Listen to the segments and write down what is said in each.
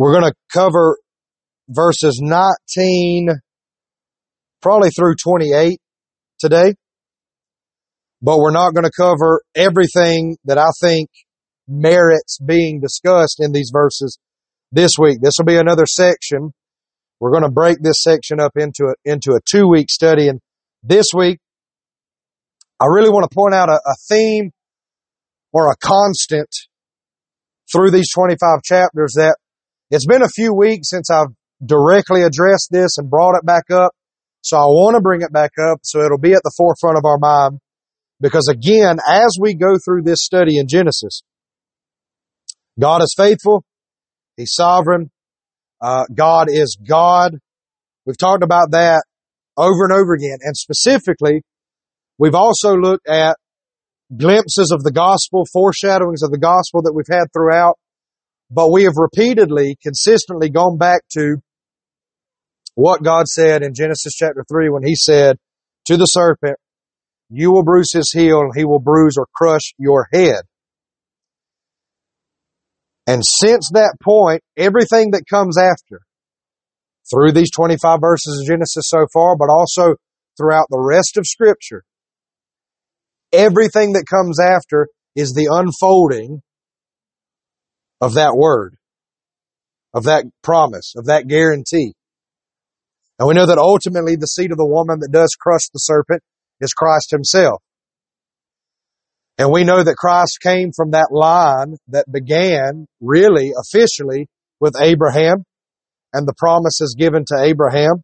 We're going to cover verses 19 probably through 28 today, but we're not going to cover everything that I think merits being discussed in these verses this week. This will be another section. We're going to break this section up into a, into a two week study. And this week, I really want to point out a, a theme or a constant through these 25 chapters that it's been a few weeks since I've directly addressed this and brought it back up. So I want to bring it back up so it'll be at the forefront of our mind. Because again, as we go through this study in Genesis, God is faithful. He's sovereign. Uh, God is God. We've talked about that over and over again. And specifically, we've also looked at glimpses of the gospel, foreshadowings of the gospel that we've had throughout. But we have repeatedly, consistently gone back to what God said in Genesis chapter 3 when He said to the serpent, You will bruise his heel and he will bruise or crush your head. And since that point, everything that comes after, through these 25 verses of Genesis so far, but also throughout the rest of Scripture, everything that comes after is the unfolding of that word, of that promise, of that guarantee. And we know that ultimately the seed of the woman that does crush the serpent is Christ himself. And we know that Christ came from that line that began really officially with Abraham and the promises given to Abraham.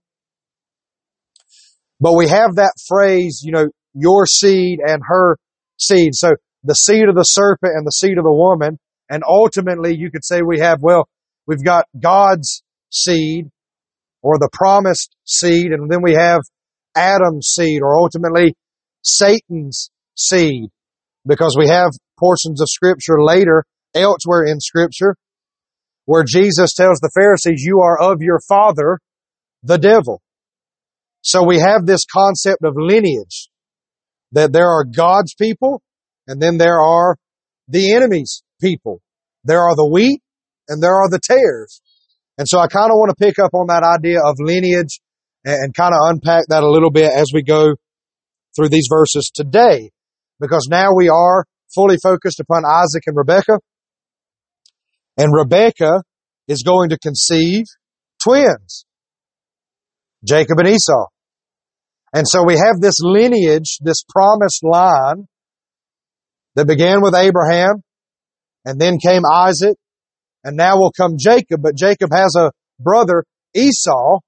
But we have that phrase, you know, your seed and her seed. So the seed of the serpent and the seed of the woman. And ultimately you could say we have, well, we've got God's seed or the promised seed. And then we have Adam's seed or ultimately Satan's seed because we have portions of scripture later elsewhere in scripture where Jesus tells the Pharisees, you are of your father, the devil. So we have this concept of lineage that there are God's people and then there are the enemy's people. There are the wheat and there are the tares. And so I kind of want to pick up on that idea of lineage and, and kind of unpack that a little bit as we go through these verses today because now we are fully focused upon Isaac and Rebekah. And Rebekah is going to conceive twins, Jacob and Esau. And so we have this lineage, this promised line that began with Abraham and then came Isaac and now will come Jacob. But Jacob has a brother, Esau,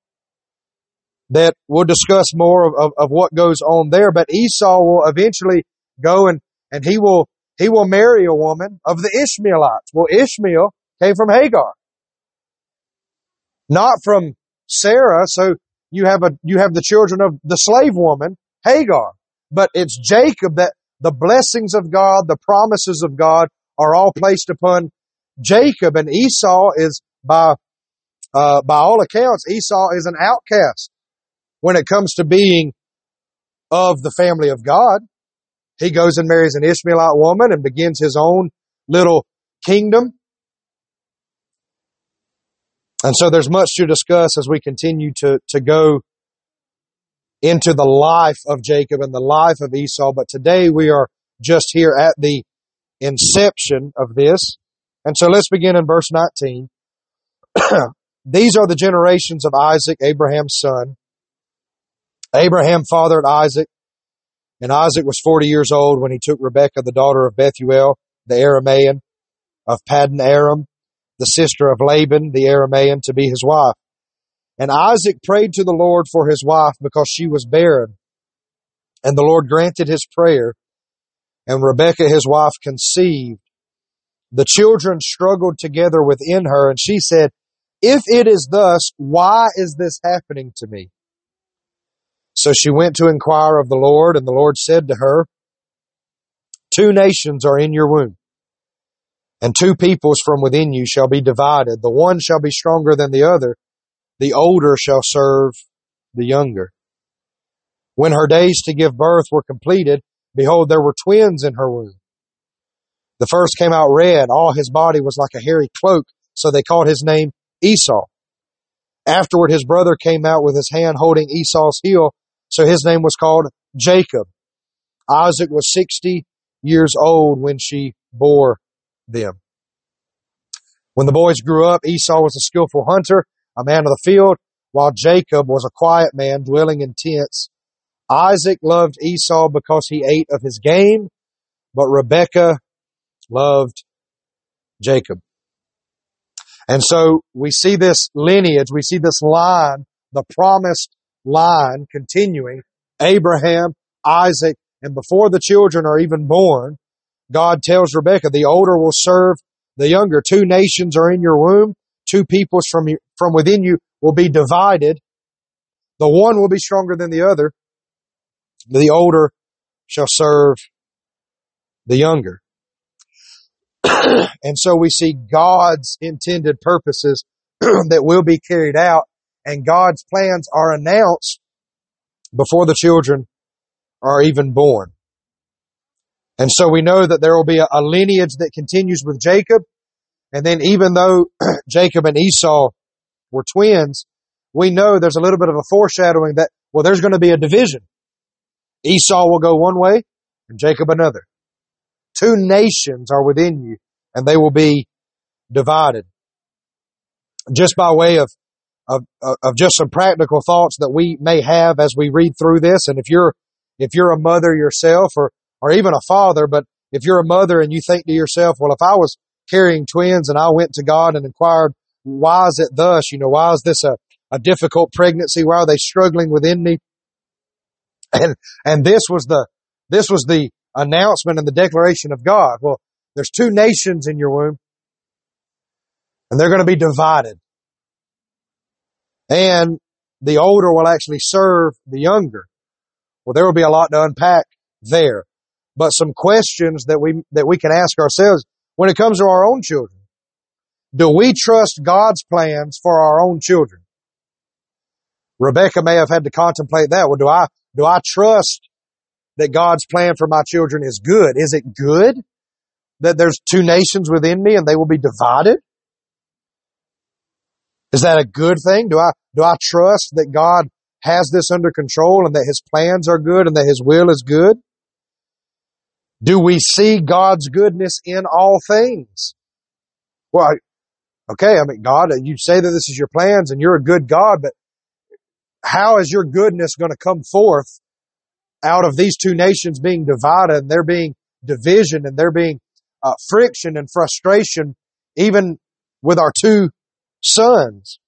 that we'll discuss more of, of, of what goes on there. But Esau will eventually go and, and he will, he will marry a woman of the Ishmaelites. Well, Ishmael came from Hagar. Not from Sarah. So you have a, you have the children of the slave woman, Hagar. But it's Jacob that the blessings of God, the promises of God are all placed upon Jacob and Esau is by, uh, by all accounts, Esau is an outcast when it comes to being of the family of God. He goes and marries an Ishmaelite woman and begins his own little kingdom. And so there's much to discuss as we continue to, to go into the life of Jacob and the life of Esau. But today we are just here at the inception of this. And so let's begin in verse 19. These are the generations of Isaac, Abraham's son. Abraham fathered Isaac, and Isaac was 40 years old when he took Rebekah, the daughter of Bethuel, the Aramean, of Paddan Aram, the sister of Laban, the Aramean, to be his wife. And Isaac prayed to the Lord for his wife because she was barren. And the Lord granted his prayer. And Rebekah, his wife, conceived. The children struggled together within her, and she said, If it is thus, why is this happening to me? So she went to inquire of the Lord, and the Lord said to her, Two nations are in your womb, and two peoples from within you shall be divided. The one shall be stronger than the other, the older shall serve the younger. When her days to give birth were completed, behold, there were twins in her womb. The first came out red, all his body was like a hairy cloak, so they called his name Esau. Afterward, his brother came out with his hand holding Esau's heel, so his name was called Jacob. Isaac was 60 years old when she bore them. When the boys grew up, Esau was a skillful hunter, a man of the field, while Jacob was a quiet man dwelling in tents. Isaac loved Esau because he ate of his game, but Rebekah loved Jacob. And so we see this lineage, we see this line, the promised line continuing. Abraham, Isaac, and before the children are even born, God tells Rebekah, the older will serve the younger. Two nations are in your womb. Two peoples from you, from within you will be divided. The one will be stronger than the other. The older shall serve the younger. and so we see God's intended purposes that will be carried out and God's plans are announced before the children are even born. And so we know that there will be a, a lineage that continues with Jacob. And then even though Jacob and Esau were twins, we know there's a little bit of a foreshadowing that, well, there's going to be a division. Esau will go one way and Jacob another. Two nations are within you and they will be divided. Just by way of, of, of just some practical thoughts that we may have as we read through this. And if you're, if you're a mother yourself or or even a father, but if you're a mother and you think to yourself, well, if I was carrying twins and I went to God and inquired, why is it thus? You know, why is this a, a difficult pregnancy? Why are they struggling within me? And, and this was the, this was the announcement and the declaration of God. Well, there's two nations in your womb and they're going to be divided. And the older will actually serve the younger. Well, there will be a lot to unpack there but some questions that we, that we can ask ourselves when it comes to our own children. Do we trust God's plans for our own children? Rebecca may have had to contemplate that. Well, do I, do I trust that God's plan for my children is good? Is it good that there's two nations within me and they will be divided? Is that a good thing? Do I, do I trust that God has this under control and that his plans are good and that his will is good? Do we see God's goodness in all things? Well, okay, I mean, God, you say that this is your plans and you're a good God, but how is your goodness going to come forth out of these two nations being divided and there being division and there being uh, friction and frustration, even with our two sons?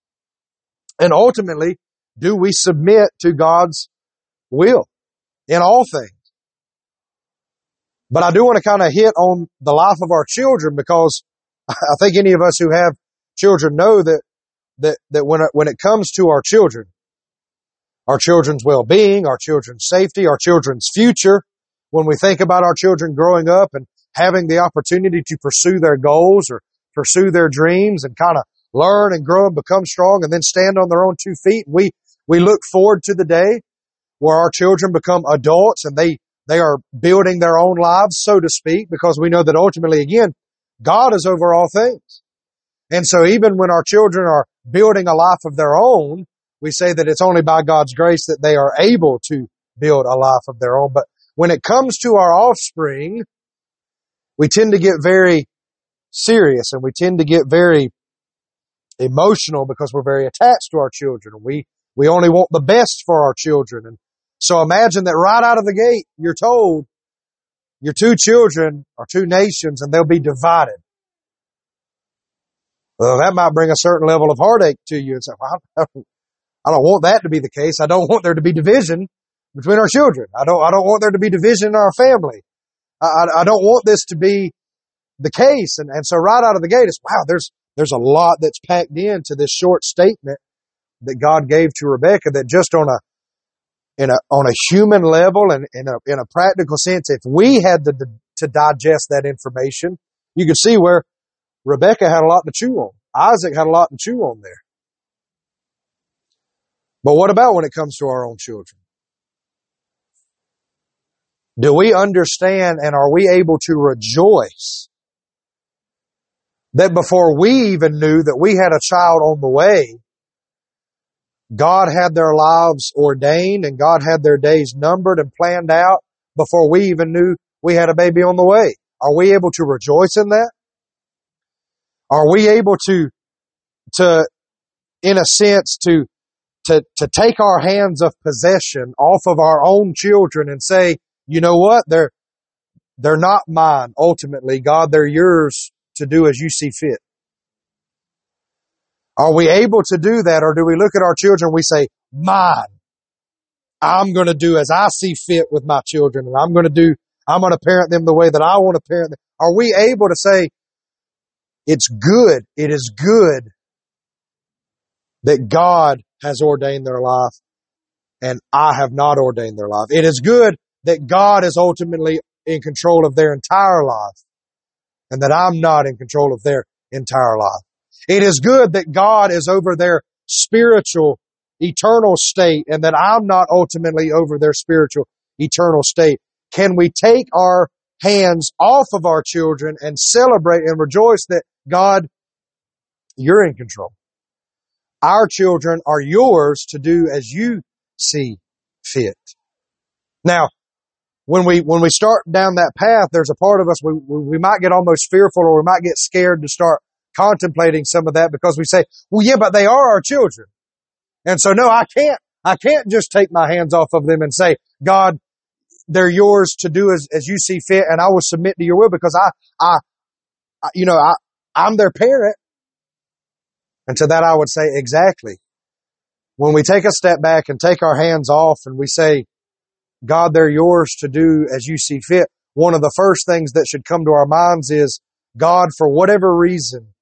And ultimately, do we submit to God's will in all things? But I do want to kind of hit on the life of our children because I think any of us who have children know that, that, that when when it comes to our children, our children's well-being, our children's safety, our children's future, when we think about our children growing up and having the opportunity to pursue their goals or pursue their dreams and kind of learn and grow and become strong and then stand on their own two feet. We, we look forward to the day where our children become adults and they they are building their own lives, so to speak, because we know that ultimately, again, God is over all things. And so even when our children are building a life of their own, we say that it's only by God's grace that they are able to build a life of their own. But when it comes to our offspring, we tend to get very serious and we tend to get very emotional because we're very attached to our children. We, we only want the best for our children. And so imagine that right out of the gate, you're told your two children are two nations and they'll be divided. Well, that might bring a certain level of heartache to you and say, well, I don't want that to be the case. I don't want there to be division between our children. I don't, I don't want there to be division in our family. I, I, I don't want this to be the case. And, and so right out of the gate, it's, wow, there's, there's a lot that's packed into this short statement that God gave to Rebecca that just on a, in a, on a human level and in a, in a practical sense, if we had to, to digest that information, you can see where Rebecca had a lot to chew on. Isaac had a lot to chew on there. But what about when it comes to our own children? Do we understand and are we able to rejoice that before we even knew that we had a child on the way, God had their lives ordained and God had their days numbered and planned out before we even knew we had a baby on the way. Are we able to rejoice in that? Are we able to, to, in a sense, to, to, to take our hands of possession off of our own children and say, you know what? They're, they're not mine ultimately. God, they're yours to do as you see fit. Are we able to do that or do we look at our children and we say, mine? I'm going to do as I see fit with my children and I'm going to do, I'm going to parent them the way that I want to parent them. Are we able to say, it's good, it is good that God has ordained their life and I have not ordained their life. It is good that God is ultimately in control of their entire life and that I'm not in control of their entire life. It is good that God is over their spiritual, eternal state and that I'm not ultimately over their spiritual, eternal state. Can we take our hands off of our children and celebrate and rejoice that God, you're in control. Our children are yours to do as you see fit. Now, when we when we start down that path, there's a part of us we we might get almost fearful or we might get scared to start contemplating some of that because we say, well, yeah, but they are our children. And so no, I can't, I can't just take my hands off of them and say, God, they're yours to do as, as you see fit and I will submit to your will because I, I, you know, I, I'm their parent. And to that I would say exactly. When we take a step back and take our hands off and we say, God, they're yours to do as you see fit. One of the first things that should come to our minds is, God, for whatever reason,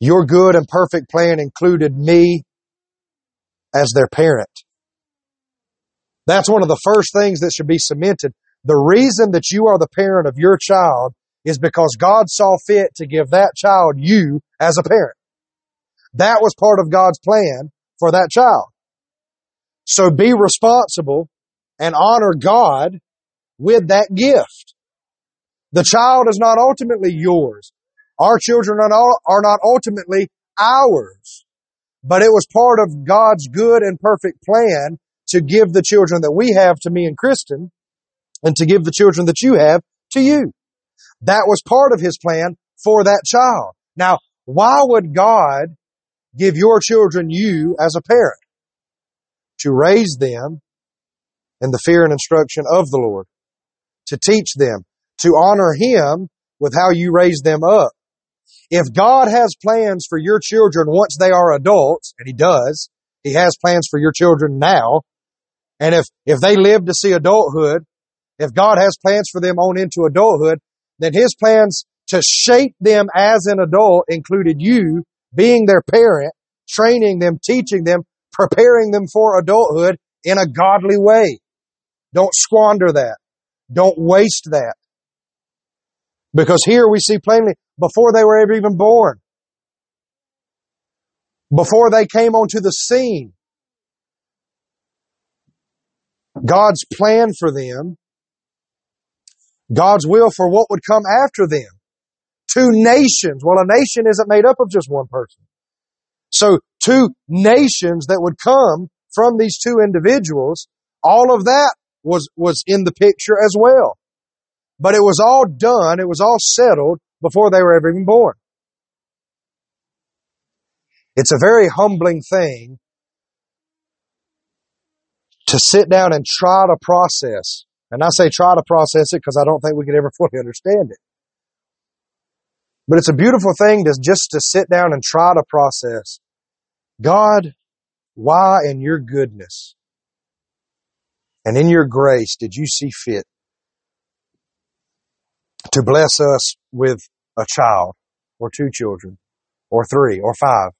your good and perfect plan included me as their parent. That's one of the first things that should be cemented. The reason that you are the parent of your child is because God saw fit to give that child you as a parent. That was part of God's plan for that child. So be responsible and honor God with that gift. The child is not ultimately yours. Our children are not ultimately ours, but it was part of God's good and perfect plan to give the children that we have to me and Kristen and to give the children that you have to you. That was part of his plan for that child. Now, why would God give your children you as a parent? To raise them in the fear and instruction of the Lord, to teach them, to honor Him with how you raise them up, if God has plans for your children once they are adults, and He does, He has plans for your children now, and if, if they live to see adulthood, if God has plans for them on into adulthood, then His plans to shape them as an adult included you being their parent, training them, teaching them, preparing them for adulthood in a godly way. Don't squander that. Don't waste that. Because here we see plainly, before they were ever even born, before they came onto the scene, God's plan for them, God's will for what would come after them. Two nations. Well, a nation isn't made up of just one person. So two nations that would come from these two individuals, all of that was, was in the picture as well. But it was all done, it was all settled before they were ever even born. It's a very humbling thing to sit down and try to process. And I say try to process it because I don't think we could ever fully understand it. But it's a beautiful thing to just to sit down and try to process. God, why in your goodness and in your grace did you see fit to bless us with a child or two children or three or five.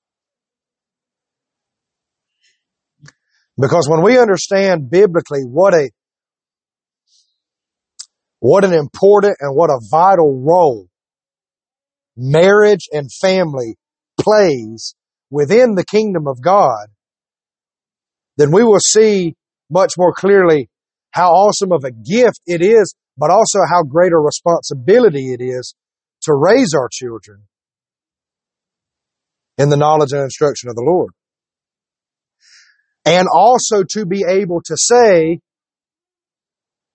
Because when we understand biblically what a what an important and what a vital role marriage and family plays within the kingdom of God, then we will see much more clearly how awesome of a gift it is but also how great a responsibility it is to raise our children in the knowledge and instruction of the Lord. And also to be able to say,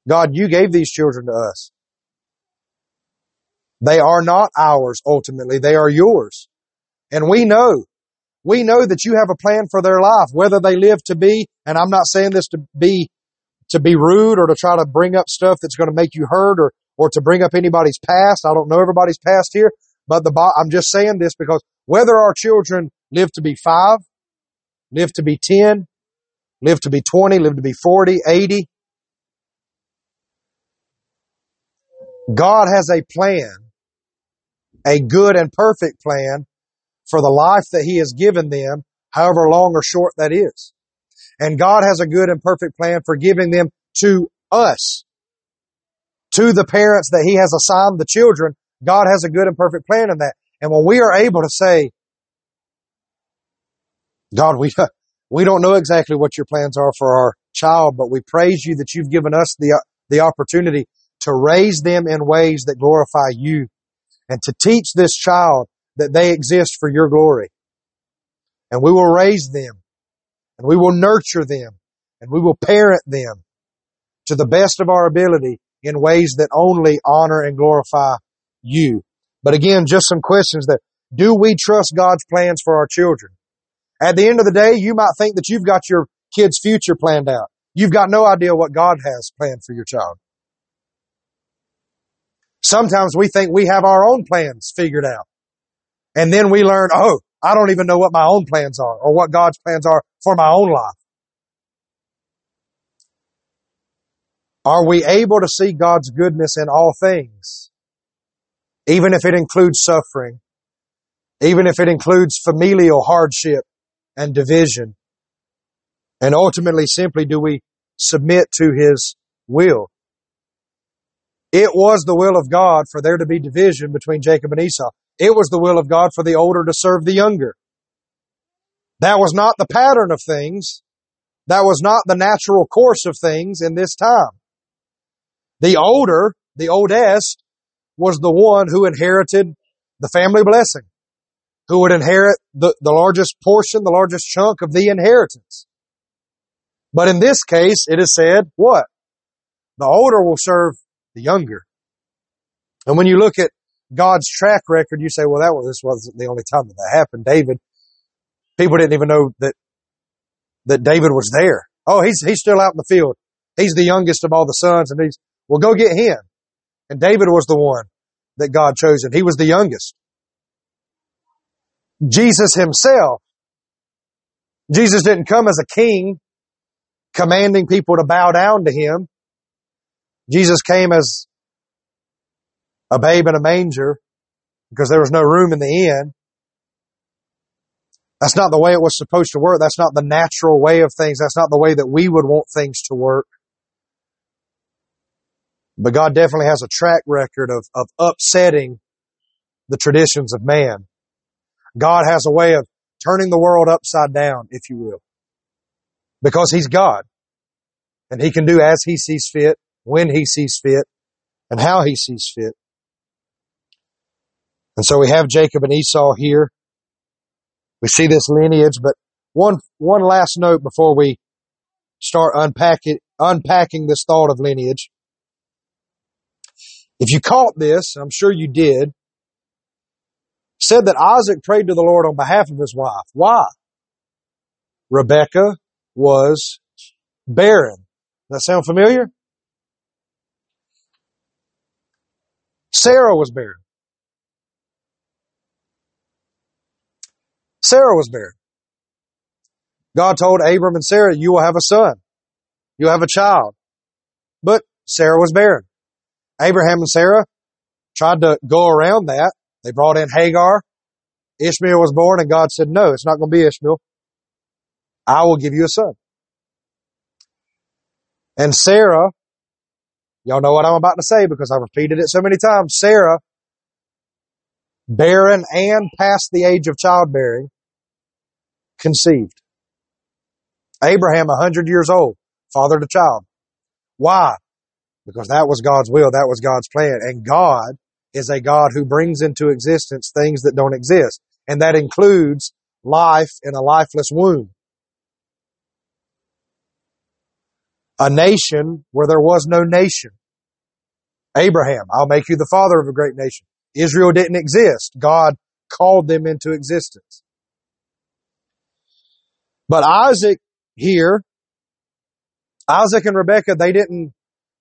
God, you gave these children to us. They are not ours ultimately. They are yours. And we know, we know that you have a plan for their life, whether they live to be, and I'm not saying this to be, to be rude or to try to bring up stuff that's going to make you hurt or, or to bring up anybody's past. I don't know everybody's past here, but the, I'm just saying this because whether our children live to be five, live to be 10, live to be 20, live to be 40, 80, God has a plan, a good and perfect plan for the life that He has given them, however long or short that is. And God has a good and perfect plan for giving them to us, to the parents that He has assigned the children. God has a good and perfect plan in that. And when we are able to say, God, we, we don't know exactly what your plans are for our child, but we praise you that you've given us the, the opportunity to raise them in ways that glorify you and to teach this child that they exist for your glory. And we will raise them and we will nurture them and we will parent them to the best of our ability in ways that only honor and glorify you. But again, just some questions that do we trust God's plans for our children? At the end of the day, you might think that you've got your kid's future planned out. You've got no idea what God has planned for your child. Sometimes we think we have our own plans figured out. And then we learn, oh, I don't even know what my own plans are or what God's plans are for my own life. Are we able to see God's goodness in all things? Even if it includes suffering, even if it includes familial hardship and division. And ultimately, simply do we submit to His will? It was the will of God for there to be division between Jacob and Esau. It was the will of God for the older to serve the younger. That was not the pattern of things. That was not the natural course of things in this time. The older, the oldest, was the one who inherited the family blessing, who would inherit the, the largest portion, the largest chunk of the inheritance. But in this case, it is said, what? The older will serve the younger. And when you look at God's track record, you say, well, that was, this wasn't the only time that that happened. David, people didn't even know that, that David was there. Oh, he's, he's still out in the field. He's the youngest of all the sons and he's, well, go get him. And David was the one that God chose and he was the youngest. Jesus himself, Jesus didn't come as a king commanding people to bow down to him. Jesus came as a babe in a manger because there was no room in the inn. That's not the way it was supposed to work. That's not the natural way of things. That's not the way that we would want things to work. But God definitely has a track record of, of upsetting the traditions of man. God has a way of turning the world upside down, if you will. Because He's God. And He can do as He sees fit when he sees fit and how he sees fit. And so we have Jacob and Esau here. We see this lineage, but one, one last note before we start unpacking, unpacking this thought of lineage. If you caught this, I'm sure you did, said that Isaac prayed to the Lord on behalf of his wife. Why? Rebecca was barren. Does that sound familiar? Sarah was barren. Sarah was barren. God told Abram and Sarah, you will have a son. You'll have a child. But Sarah was barren. Abraham and Sarah tried to go around that. They brought in Hagar. Ishmael was born and God said, no, it's not going to be Ishmael. I will give you a son. And Sarah Y'all know what I'm about to say because I've repeated it so many times. Sarah, barren and past the age of childbearing, conceived. Abraham, a hundred years old, fathered a child. Why? Because that was God's will. That was God's plan. And God is a God who brings into existence things that don't exist. And that includes life in a lifeless womb. A nation where there was no nation. Abraham, I'll make you the father of a great nation. Israel didn't exist. God called them into existence. But Isaac here, Isaac and Rebecca, they didn't,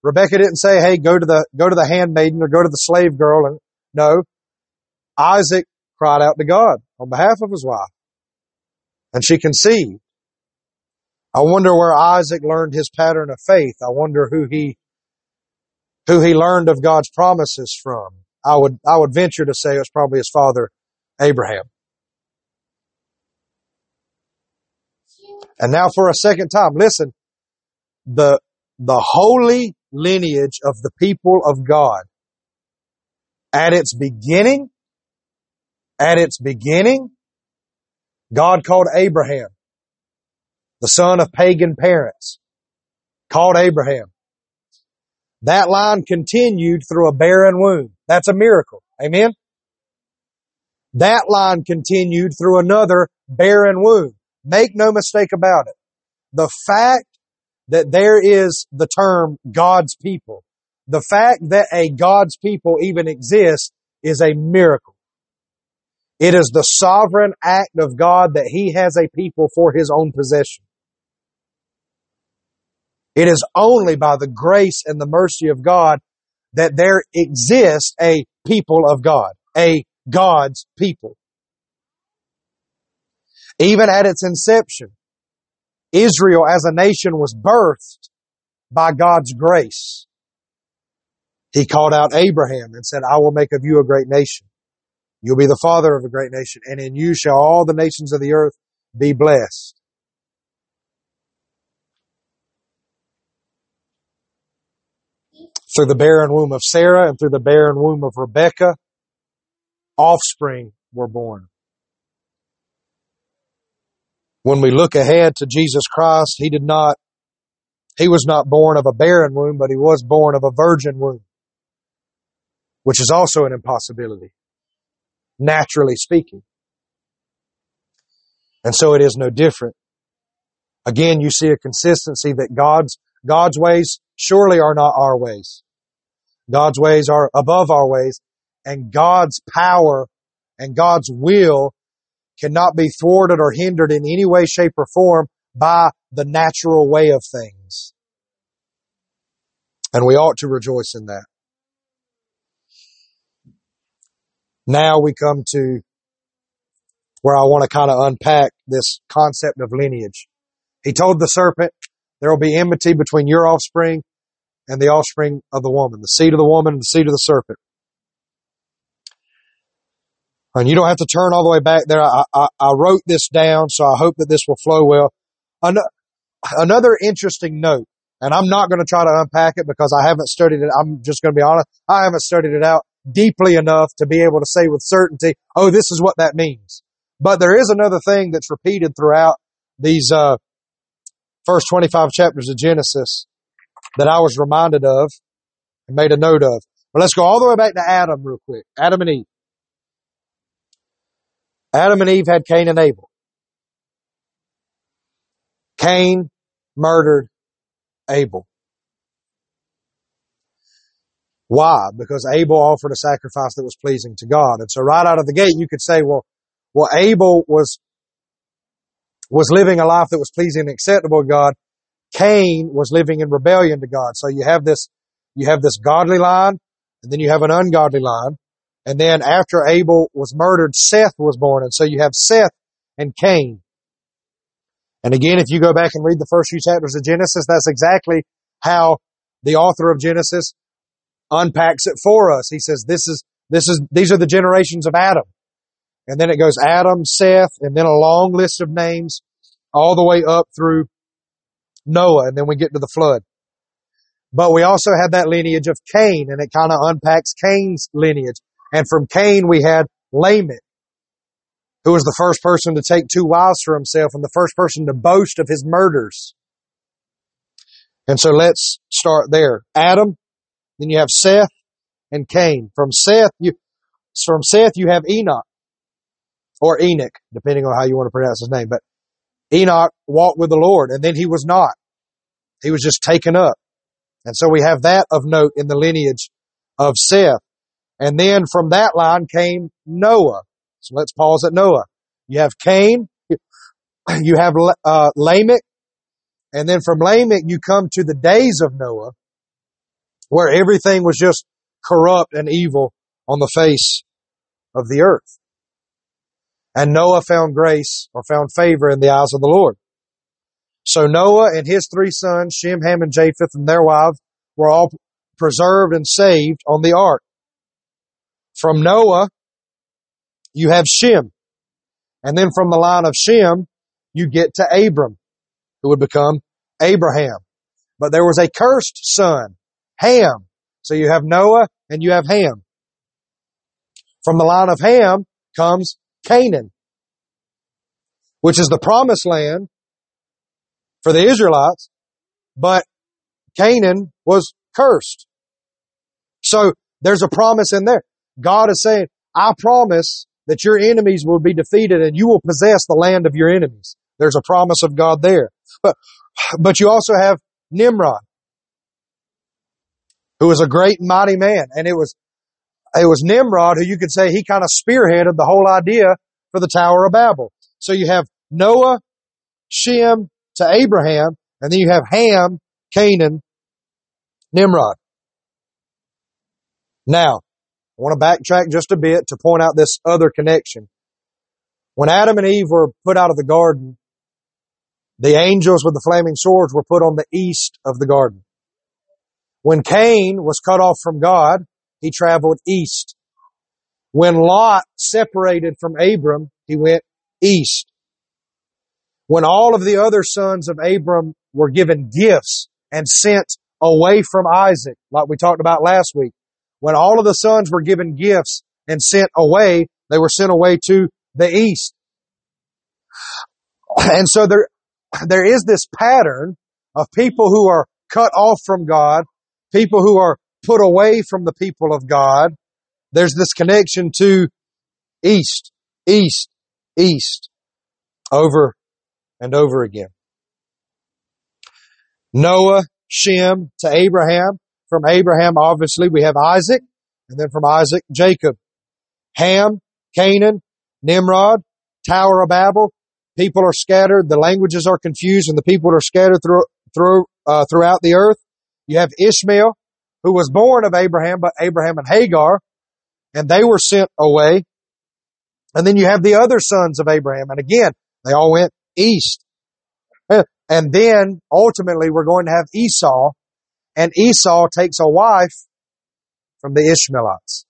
Rebecca didn't say, hey, go to the, go to the handmaiden or go to the slave girl. And no, Isaac cried out to God on behalf of his wife and she conceived. I wonder where Isaac learned his pattern of faith. I wonder who he, who he learned of God's promises from. I would, I would venture to say it was probably his father, Abraham. And now for a second time, listen, the, the holy lineage of the people of God at its beginning, at its beginning, God called Abraham, the son of pagan parents, called Abraham. That line continued through a barren womb. That's a miracle. Amen. That line continued through another barren womb. Make no mistake about it. The fact that there is the term God's people, the fact that a God's people even exists is a miracle. It is the sovereign act of God that He has a people for His own possession. It is only by the grace and the mercy of God that there exists a people of God, a God's people. Even at its inception, Israel as a nation was birthed by God's grace. He called out Abraham and said, I will make of you a great nation. You'll be the father of a great nation, and in you shall all the nations of the earth be blessed. Through the barren womb of Sarah and through the barren womb of Rebekah, offspring were born. When we look ahead to Jesus Christ, He did not, He was not born of a barren womb, but He was born of a virgin womb, which is also an impossibility, naturally speaking. And so it is no different. Again, you see a consistency that God's, God's ways surely are not our ways. God's ways are above our ways and God's power and God's will cannot be thwarted or hindered in any way, shape, or form by the natural way of things. And we ought to rejoice in that. Now we come to where I want to kind of unpack this concept of lineage. He told the serpent, there will be enmity between your offspring and the offspring of the woman, the seed of the woman and the seed of the serpent. And you don't have to turn all the way back there. I, I, I wrote this down, so I hope that this will flow well. Another interesting note, and I'm not going to try to unpack it because I haven't studied it. I'm just going to be honest. I haven't studied it out deeply enough to be able to say with certainty, oh, this is what that means. But there is another thing that's repeated throughout these uh, first 25 chapters of Genesis that I was reminded of and made a note of. But let's go all the way back to Adam real quick. Adam and Eve. Adam and Eve had Cain and Abel. Cain murdered Abel. Why? Because Abel offered a sacrifice that was pleasing to God. And so right out of the gate, you could say, well, well, Abel was, was living a life that was pleasing and acceptable to God. Cain was living in rebellion to God. So you have this, you have this godly line, and then you have an ungodly line. And then after Abel was murdered, Seth was born. And so you have Seth and Cain. And again, if you go back and read the first few chapters of Genesis, that's exactly how the author of Genesis unpacks it for us. He says, this is, this is, these are the generations of Adam. And then it goes Adam, Seth, and then a long list of names all the way up through Noah. And then we get to the flood. But we also have that lineage of Cain and it kind of unpacks Cain's lineage. And from Cain, we had Lamech, who was the first person to take two wives for himself and the first person to boast of his murders. And so let's start there. Adam, then you have Seth, and Cain. From Seth, you, from Seth, you have Enoch or Enoch, depending on how you want to pronounce his name. But Enoch walked with the Lord and then he was not. He was just taken up. And so we have that of note in the lineage of Seth. And then from that line came Noah. So let's pause at Noah. You have Cain, you have uh, Lamech, and then from Lamech you come to the days of Noah, where everything was just corrupt and evil on the face of the earth. And Noah found grace or found favor in the eyes of the Lord. So Noah and his three sons, Shem, Ham, and Japheth, and their wives, were all preserved and saved on the ark. From Noah, you have Shem. And then from the line of Shem, you get to Abram, who would become Abraham. But there was a cursed son, Ham. So you have Noah and you have Ham. From the line of Ham comes Canaan, which is the promised land for the Israelites, but Canaan was cursed. So there's a promise in there. God is saying, I promise that your enemies will be defeated and you will possess the land of your enemies. There's a promise of God there. But, but you also have Nimrod, who was a great mighty man. And it was, it was Nimrod who you could say he kind of spearheaded the whole idea for the Tower of Babel. So you have Noah, Shem to Abraham, and then you have Ham, Canaan, Nimrod. Now, I want to backtrack just a bit to point out this other connection. When Adam and Eve were put out of the garden, the angels with the flaming swords were put on the east of the garden. When Cain was cut off from God, he traveled east. When Lot separated from Abram, he went east. When all of the other sons of Abram were given gifts and sent away from Isaac, like we talked about last week, when all of the sons were given gifts and sent away, they were sent away to the east. And so there, there is this pattern of people who are cut off from God, people who are put away from the people of God, there's this connection to east, east, east, over and over again. Noah, Shem to Abraham. From Abraham, obviously, we have Isaac, and then from Isaac, Jacob. Ham, Canaan, Nimrod, Tower of Babel. People are scattered, the languages are confused, and the people are scattered through, through, uh, throughout the earth. You have Ishmael, who was born of Abraham, but Abraham and Hagar, and they were sent away. And then you have the other sons of Abraham. And again, they all went east. And then ultimately we're going to have Esau and Esau takes a wife from the Ishmaelites.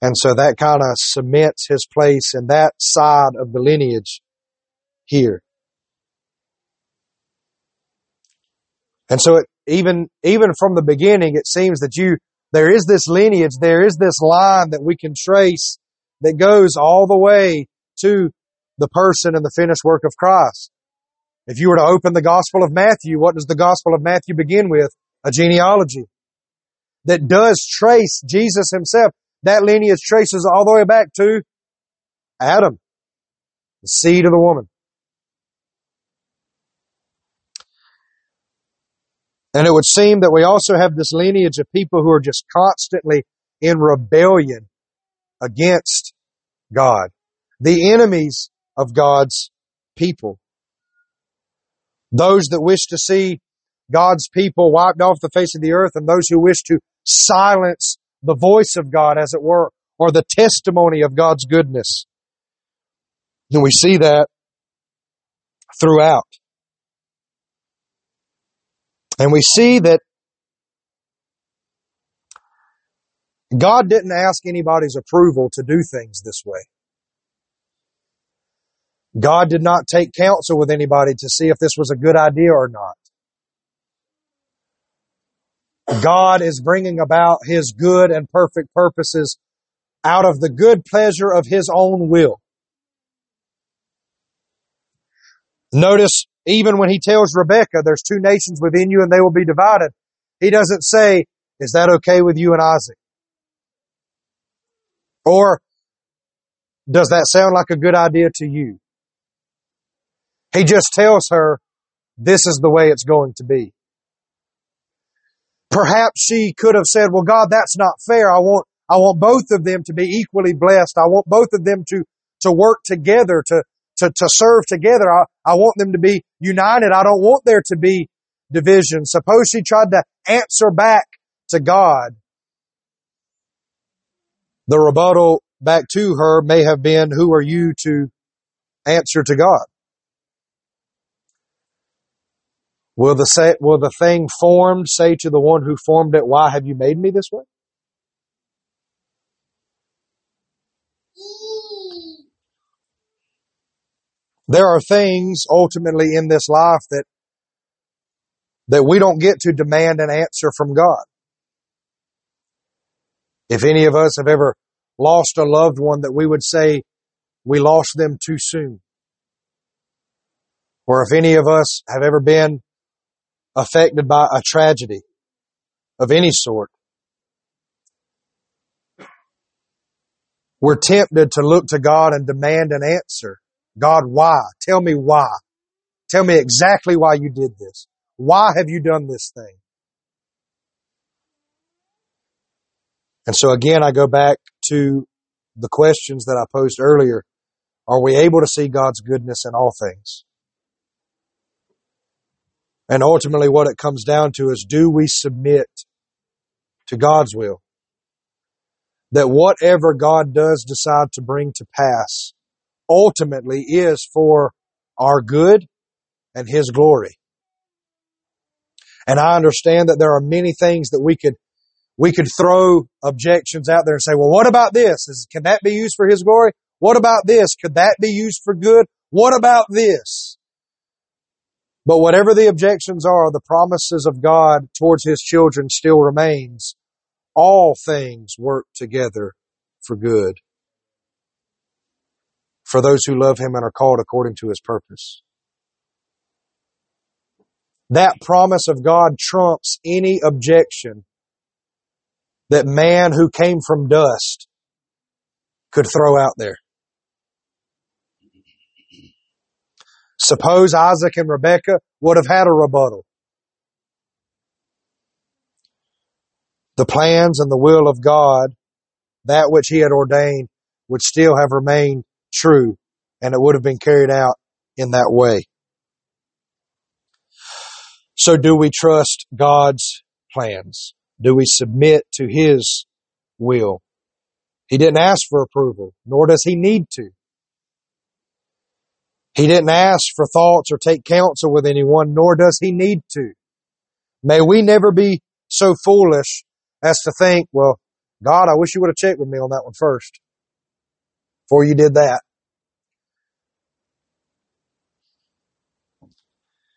And so that kind of cements his place in that side of the lineage here. And so it, even, even from the beginning, it seems that you there is this lineage, there is this line that we can trace that goes all the way to the person and the finished work of Christ. If you were to open the Gospel of Matthew, what does the Gospel of Matthew begin with? A genealogy that does trace Jesus himself. That lineage traces all the way back to Adam, the seed of the woman. And it would seem that we also have this lineage of people who are just constantly in rebellion against God. The enemies of God's people. Those that wish to see God's people wiped off the face of the earth and those who wish to silence the voice of God, as it were, or the testimony of God's goodness. And we see that throughout. And we see that God didn't ask anybody's approval to do things this way. God did not take counsel with anybody to see if this was a good idea or not. God is bringing about His good and perfect purposes out of the good pleasure of His own will. Notice even when he tells Rebecca, there's two nations within you and they will be divided, he doesn't say, is that okay with you and Isaac? Or does that sound like a good idea to you? He just tells her, this is the way it's going to be. Perhaps she could have said, well, God, that's not fair. I want, I want both of them to be equally blessed. I want both of them to, to work together, to, to, to serve together. I, I want them to be united. I don't want there to be division. Suppose she tried to answer back to God. The rebuttal back to her may have been, who are you to answer to God? Will the, say, will the thing formed say to the one who formed it, why have you made me this way? There are things ultimately in this life that, that we don't get to demand an answer from God. If any of us have ever lost a loved one that we would say we lost them too soon. Or if any of us have ever been affected by a tragedy of any sort, we're tempted to look to God and demand an answer. God, why? Tell me why. Tell me exactly why you did this. Why have you done this thing? And so again, I go back to the questions that I posed earlier. Are we able to see God's goodness in all things? And ultimately what it comes down to is do we submit to God's will? That whatever God does decide to bring to pass ultimately is for our good and His glory. And I understand that there are many things that we could we could throw objections out there and say, well, what about this? Is, can that be used for His glory? What about this? Could that be used for good? What about this? But whatever the objections are, the promises of God towards His children still remains. All things work together for good. For those who love Him and are called according to His purpose. That promise of God trumps any objection that man who came from dust could throw out there. Suppose Isaac and Rebekah would have had a rebuttal. The plans and the will of God, that which he had ordained, would still have remained true and it would have been carried out in that way. So do we trust God's plans? Do we submit to His will? He didn't ask for approval, nor does He need to. He didn't ask for thoughts or take counsel with anyone, nor does he need to. May we never be so foolish as to think, well, God, I wish you would have checked with me on that one first before you did that.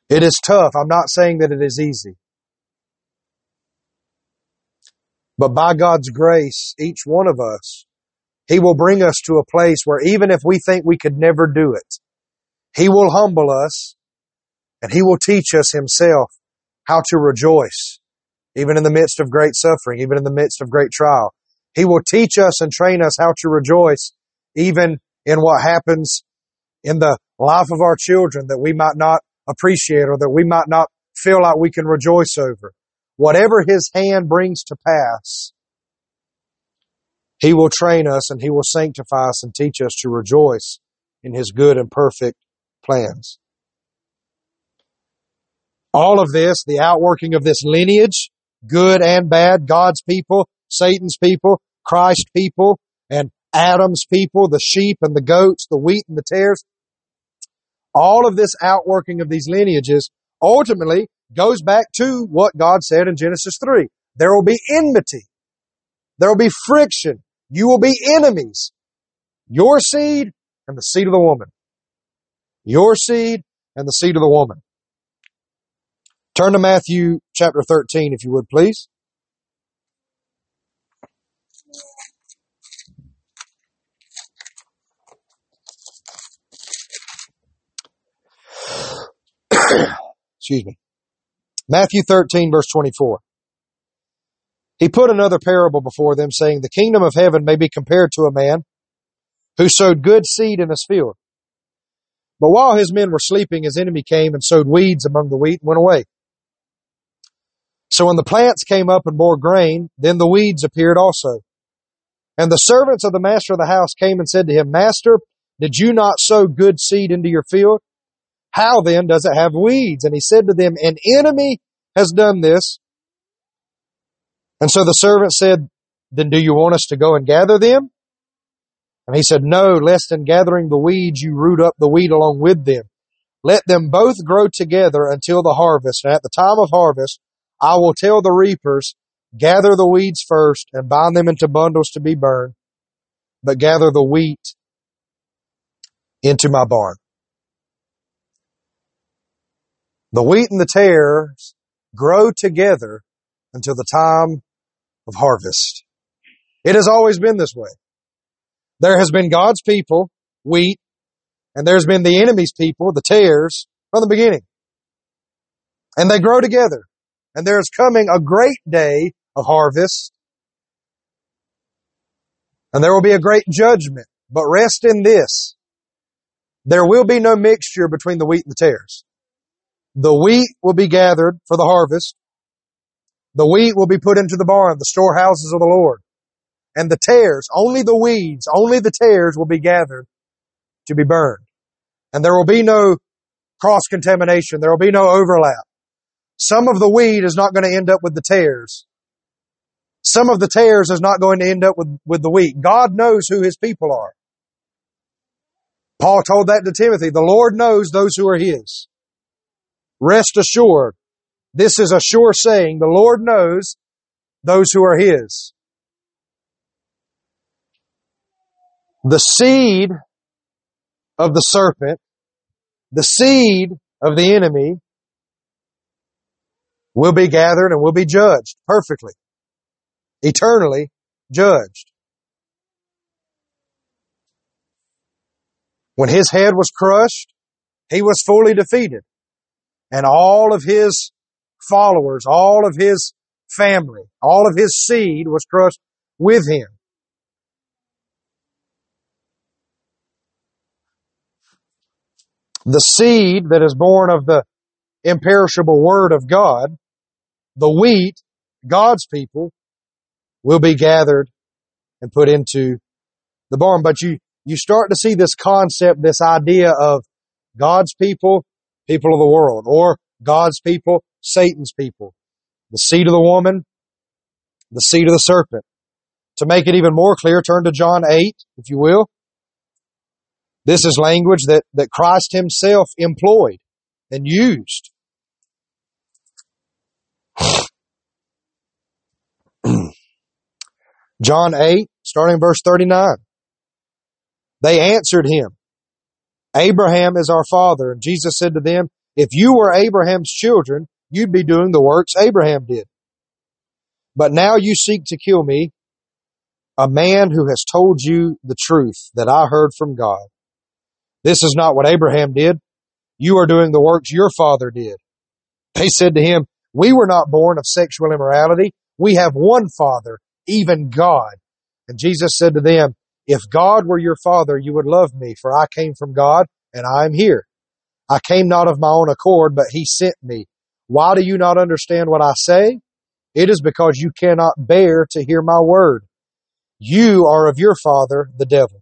It is tough. I'm not saying that it is easy. But by God's grace, each one of us, He will bring us to a place where even if we think we could never do it, he will humble us and He will teach us Himself how to rejoice, even in the midst of great suffering, even in the midst of great trial. He will teach us and train us how to rejoice, even in what happens in the life of our children that we might not appreciate or that we might not feel like we can rejoice over. Whatever His hand brings to pass, He will train us and He will sanctify us and teach us to rejoice in His good and perfect plans. All of this, the outworking of this lineage, good and bad, God's people, Satan's people, Christ's people, and Adam's people, the sheep and the goats, the wheat and the tares, all of this outworking of these lineages ultimately goes back to what God said in Genesis 3. There will be enmity. There will be friction. You will be enemies. Your seed and the seed of the woman your seed and the seed of the woman. Turn to Matthew chapter 13, if you would, please. Excuse me. Matthew 13, verse 24. He put another parable before them, saying, The kingdom of heaven may be compared to a man who sowed good seed in his field. But while his men were sleeping, his enemy came and sowed weeds among the wheat and went away. So when the plants came up and bore grain, then the weeds appeared also. And the servants of the master of the house came and said to him, Master, did you not sow good seed into your field? How then does it have weeds? And he said to them, An enemy has done this. And so the servant said, Then do you want us to go and gather them? And he said, No, lest in gathering the weeds you root up the wheat along with them. Let them both grow together until the harvest. And at the time of harvest, I will tell the reapers, gather the weeds first and bind them into bundles to be burned, but gather the wheat into my barn. The wheat and the tares grow together until the time of harvest. It has always been this way. There has been God's people, wheat, and there's been the enemy's people, the tares, from the beginning. And they grow together. And there is coming a great day of harvest. And there will be a great judgment. But rest in this. There will be no mixture between the wheat and the tares. The wheat will be gathered for the harvest. The wheat will be put into the barn, the storehouses of the Lord and the tares, only the weeds, only the tares will be gathered to be burned. And there will be no cross contamination. There will be no overlap. Some of the weed is not going to end up with the tares. Some of the tares is not going to end up with, with the wheat. God knows who his people are. Paul told that to Timothy. The Lord knows those who are his. Rest assured. This is a sure saying. The Lord knows those who are his. The seed of the serpent, the seed of the enemy will be gathered and will be judged perfectly, eternally judged. When his head was crushed, he was fully defeated. And all of his followers, all of his family, all of his seed was crushed with him. The seed that is born of the imperishable word of God, the wheat, God's people, will be gathered and put into the barn. But you, you start to see this concept, this idea of God's people, people of the world, or God's people, Satan's people. The seed of the woman, the seed of the serpent. To make it even more clear, turn to John 8, if you will. This is language that, that Christ himself employed and used. John 8, starting verse 39. They answered him, Abraham is our father. And Jesus said to them, If you were Abraham's children, you'd be doing the works Abraham did. But now you seek to kill me, a man who has told you the truth that I heard from God. This is not what Abraham did. You are doing the works your father did. They said to him, We were not born of sexual immorality. We have one father, even God. And Jesus said to them, If God were your father, you would love me, for I came from God and I am here. I came not of my own accord, but he sent me. Why do you not understand what I say? It is because you cannot bear to hear my word. You are of your father, the devil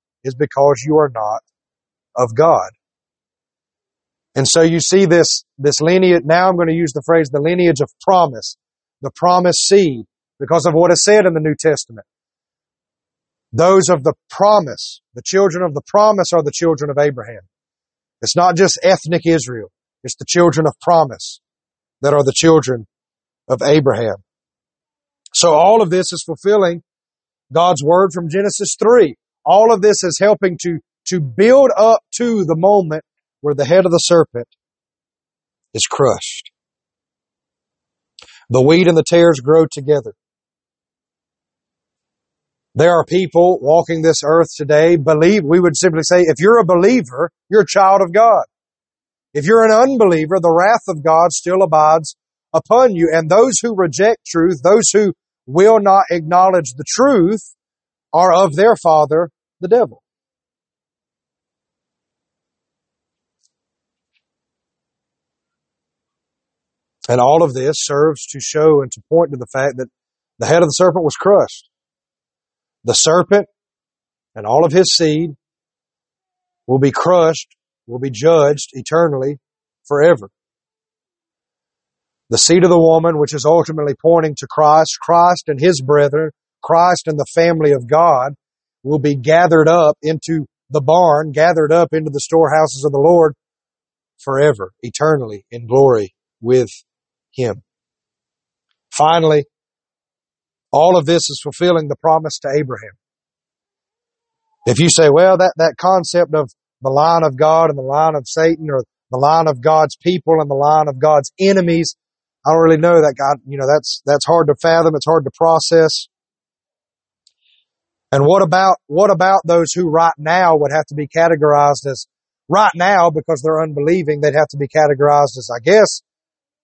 is because you are not of God. And so you see this, this lineage, now I'm going to use the phrase the lineage of promise, the promised seed, because of what is said in the New Testament. Those of the promise, the children of the promise are the children of Abraham. It's not just ethnic Israel. It's the children of promise that are the children of Abraham. So all of this is fulfilling God's word from Genesis 3. All of this is helping to, to build up to the moment where the head of the serpent is crushed. The wheat and the tares grow together. There are people walking this earth today, believe, we would simply say, if you're a believer, you're a child of God. If you're an unbeliever, the wrath of God still abides upon you. And those who reject truth, those who will not acknowledge the truth, are of their father, the devil. And all of this serves to show and to point to the fact that the head of the serpent was crushed. The serpent and all of his seed will be crushed, will be judged eternally forever. The seed of the woman, which is ultimately pointing to Christ, Christ and his brethren, Christ and the family of God, will be gathered up into the barn, gathered up into the storehouses of the Lord forever, eternally in glory with him. Finally, all of this is fulfilling the promise to Abraham. If you say, well, that, that concept of the line of God and the line of Satan or the line of God's people and the line of God's enemies, I don't really know that God, you know, that's, that's hard to fathom. It's hard to process. And what about, what about those who right now would have to be categorized as right now because they're unbelieving, they'd have to be categorized as, I guess,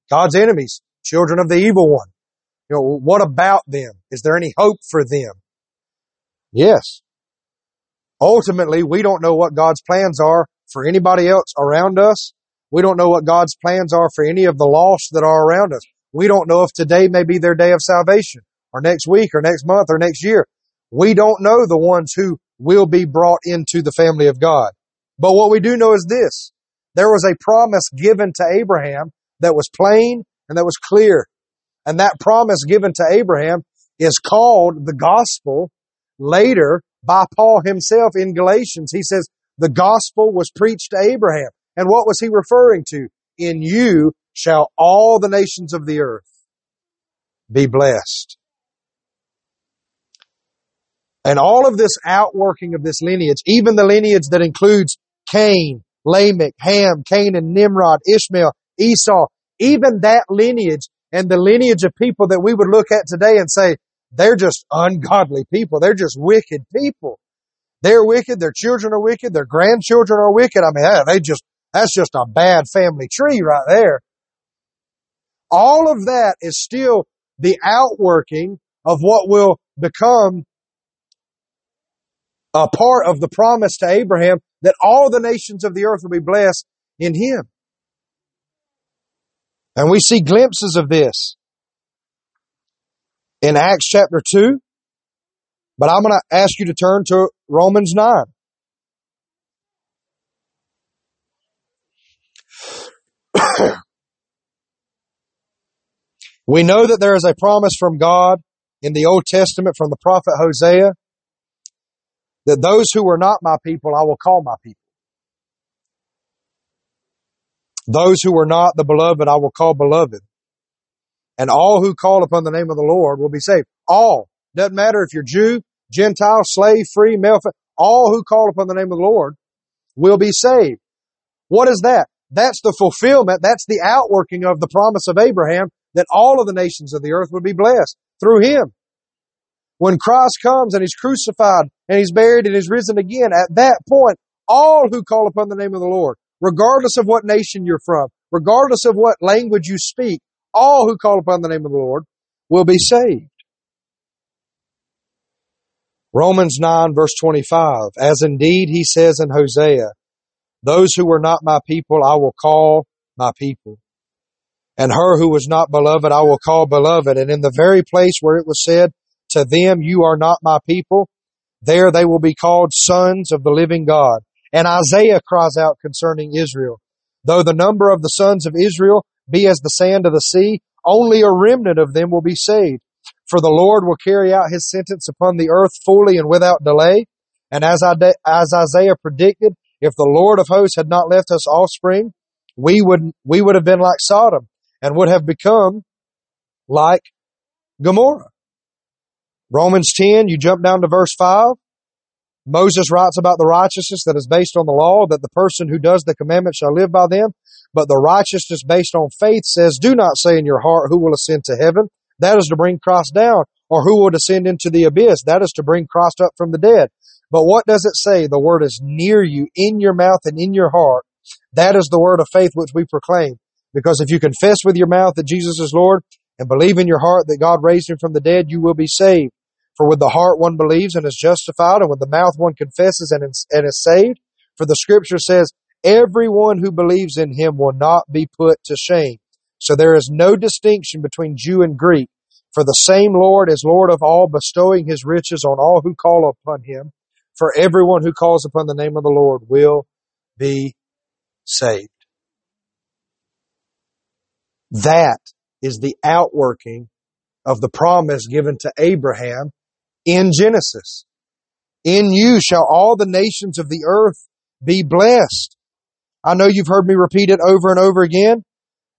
God's enemies, children of the evil one. You know, what about them? Is there any hope for them? Yes. Ultimately, we don't know what God's plans are for anybody else around us. We don't know what God's plans are for any of the lost that are around us. We don't know if today may be their day of salvation or next week or next month or next year. We don't know the ones who will be brought into the family of God. But what we do know is this. There was a promise given to Abraham that was plain and that was clear. And that promise given to Abraham is called the gospel later by Paul himself in Galatians. He says the gospel was preached to Abraham. And what was he referring to? In you shall all the nations of the earth be blessed. And all of this outworking of this lineage, even the lineage that includes Cain, Lamech, Ham, Canaan, Nimrod, Ishmael, Esau, even that lineage and the lineage of people that we would look at today and say, they're just ungodly people. They're just wicked people. They're wicked. Their children are wicked. Their grandchildren are wicked. I mean, they just, that's just a bad family tree right there. All of that is still the outworking of what will become a part of the promise to Abraham that all the nations of the earth will be blessed in him. And we see glimpses of this in Acts chapter 2. But I'm going to ask you to turn to Romans 9. we know that there is a promise from God in the Old Testament from the prophet Hosea that those who were not my people I will call my people. Those who were not the beloved, I will call beloved. And all who call upon the name of the Lord will be saved. All. Doesn't matter if you're Jew, Gentile, slave, free, male, all who call upon the name of the Lord will be saved. What is that? That's the fulfillment. That's the outworking of the promise of Abraham that all of the nations of the earth would be blessed through him. When Christ comes and he's crucified and he's buried and he's risen again, at that point, all who call upon the name of the Lord regardless of what nation you're from, regardless of what language you speak, all who call upon the name of the Lord will be saved. Romans 9 verse 25, as indeed he says in Hosea, those who were not my people I will call my people. And her who was not beloved I will call beloved. And in the very place where it was said, to them you are not my people, there they will be called sons of the living God. And Isaiah cries out concerning Israel, though the number of the sons of Israel be as the sand of the sea, only a remnant of them will be saved. For the Lord will carry out his sentence upon the earth fully and without delay. And as, as Isaiah predicted, if the Lord of hosts had not left us offspring, we would, we would have been like Sodom and would have become like Gomorrah. Romans 10, you jump down to verse 5. Moses writes about the righteousness that is based on the law, that the person who does the commandments shall live by them. But the righteousness based on faith says, do not say in your heart, who will ascend to heaven? That is to bring Christ down. Or who will descend into the abyss? That is to bring Christ up from the dead. But what does it say? The word is near you, in your mouth and in your heart. That is the word of faith which we proclaim. Because if you confess with your mouth that Jesus is Lord and believe in your heart that God raised him from the dead, you will be saved. For with the heart one believes and is justified, and with the mouth one confesses and is, and is saved. For the scripture says, everyone who believes in him will not be put to shame. So there is no distinction between Jew and Greek. For the same Lord is Lord of all, bestowing his riches on all who call upon him. For everyone who calls upon the name of the Lord will be saved. That is the outworking of the promise given to Abraham in Genesis. In you shall all the nations of the earth be blessed. I know you've heard me repeat it over and over again,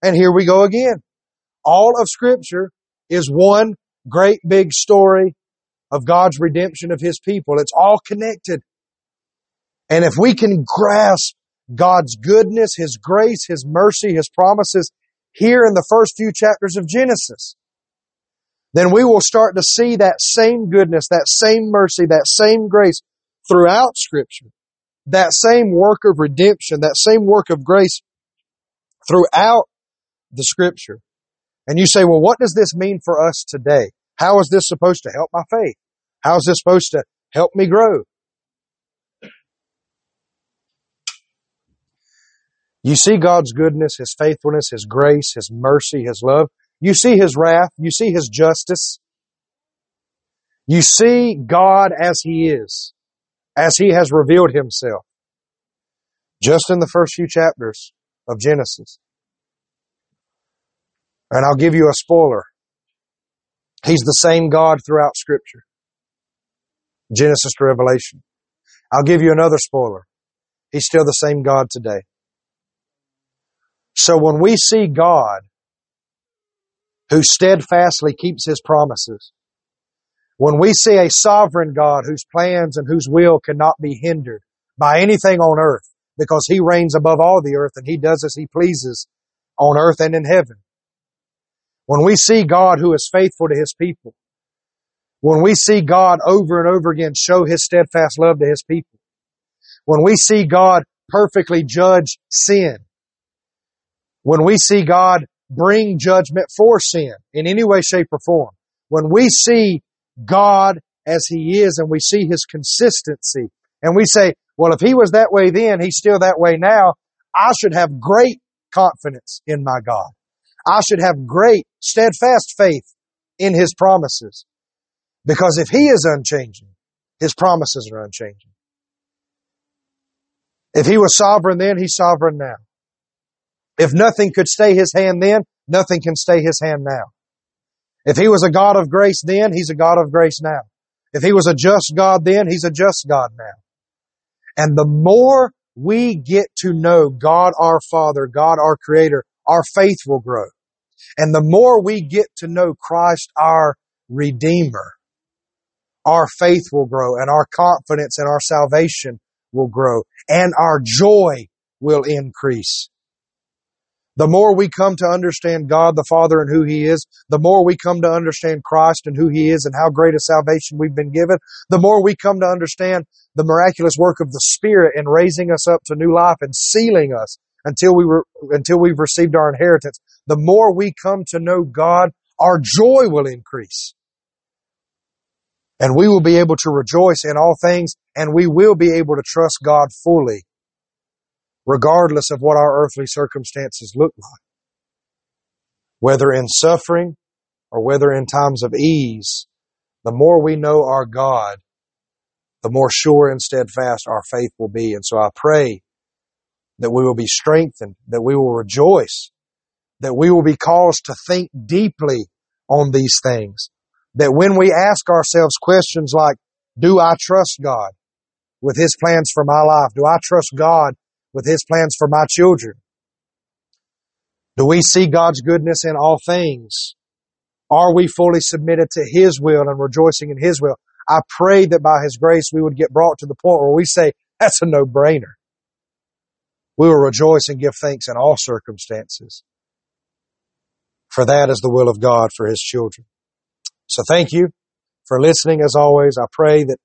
and here we go again. All of scripture is one great big story of God's redemption of His people. It's all connected. And if we can grasp God's goodness, His grace, His mercy, His promises here in the first few chapters of Genesis, then we will start to see that same goodness, that same mercy, that same grace throughout scripture. That same work of redemption, that same work of grace throughout the scripture. And you say, well, what does this mean for us today? How is this supposed to help my faith? How is this supposed to help me grow? You see God's goodness, His faithfulness, His grace, His mercy, His love. You see His wrath. You see His justice. You see God as He is, as He has revealed Himself. Just in the first few chapters of Genesis. And I'll give you a spoiler. He's the same God throughout Scripture. Genesis to Revelation. I'll give you another spoiler. He's still the same God today. So when we see God who steadfastly keeps his promises, when we see a sovereign God whose plans and whose will cannot be hindered by anything on earth because he reigns above all the earth and he does as he pleases on earth and in heaven. When we see God who is faithful to his people, when we see God over and over again show his steadfast love to his people, when we see God perfectly judge sin, when we see God bring judgment for sin in any way, shape, or form, when we see God as He is and we see His consistency, and we say, well, if He was that way then, He's still that way now, I should have great confidence in my God. I should have great, steadfast faith in His promises. Because if He is unchanging, His promises are unchanging. If He was sovereign then, He's sovereign now. If nothing could stay His hand then, nothing can stay His hand now. If He was a God of grace then, He's a God of grace now. If He was a just God then, He's a just God now. And the more we get to know God our Father, God our Creator, our faith will grow. And the more we get to know Christ our Redeemer, our faith will grow and our confidence and our salvation will grow and our joy will increase. The more we come to understand God the Father and who He is, the more we come to understand Christ and who He is and how great a salvation we've been given, the more we come to understand the miraculous work of the Spirit in raising us up to new life and sealing us until we were, until we've received our inheritance. The more we come to know God, our joy will increase. And we will be able to rejoice in all things and we will be able to trust God fully regardless of what our earthly circumstances look like. Whether in suffering or whether in times of ease, the more we know our God, the more sure and steadfast our faith will be. And so I pray that we will be strengthened, that we will rejoice, that we will be caused to think deeply on these things. That when we ask ourselves questions like, do I trust God with His plans for my life? Do I trust God with His plans for my children? Do we see God's goodness in all things? Are we fully submitted to His will and rejoicing in His will? I pray that by His grace we would get brought to the point where we say, that's a no-brainer. We will rejoice and give thanks in all circumstances. For that is the will of God for His children. So thank you for listening as always. I pray that